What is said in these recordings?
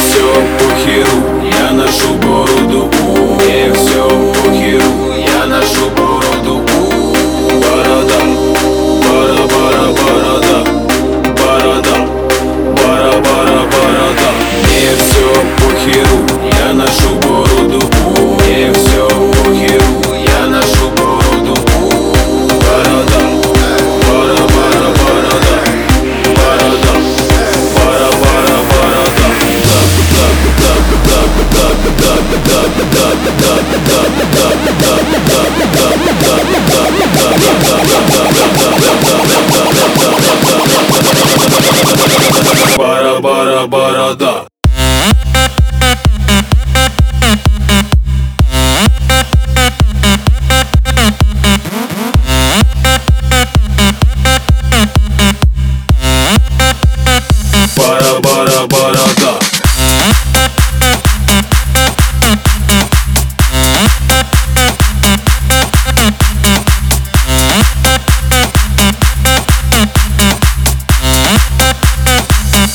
все похеру, я ношу бороду, мне все похеру Barbarada.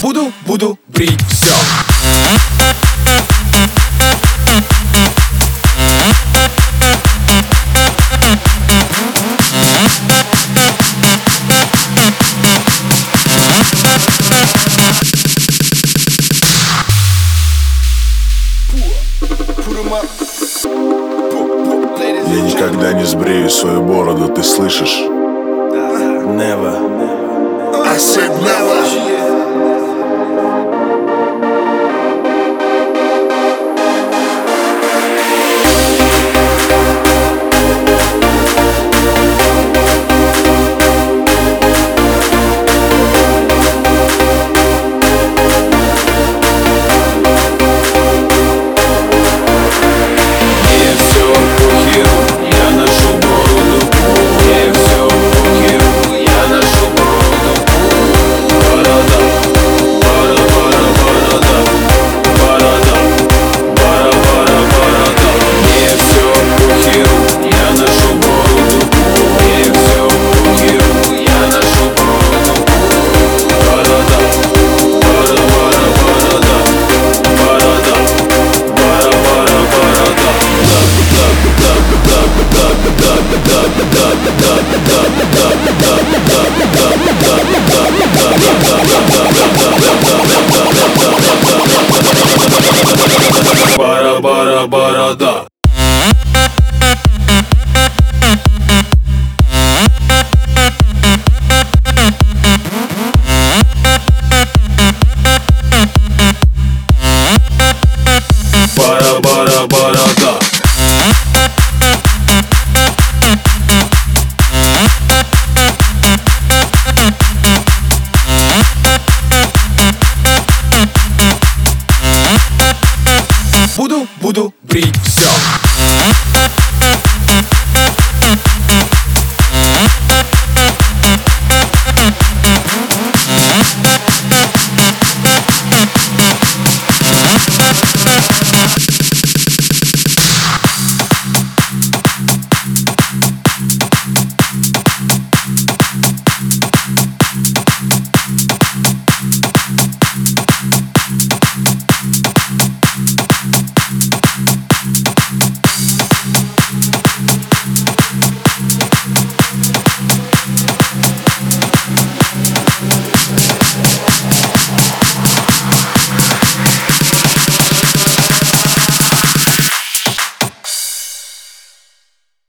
Буду, буду брить все. Я никогда не сбрею свою бороду, ты слышишь? Never. I said never.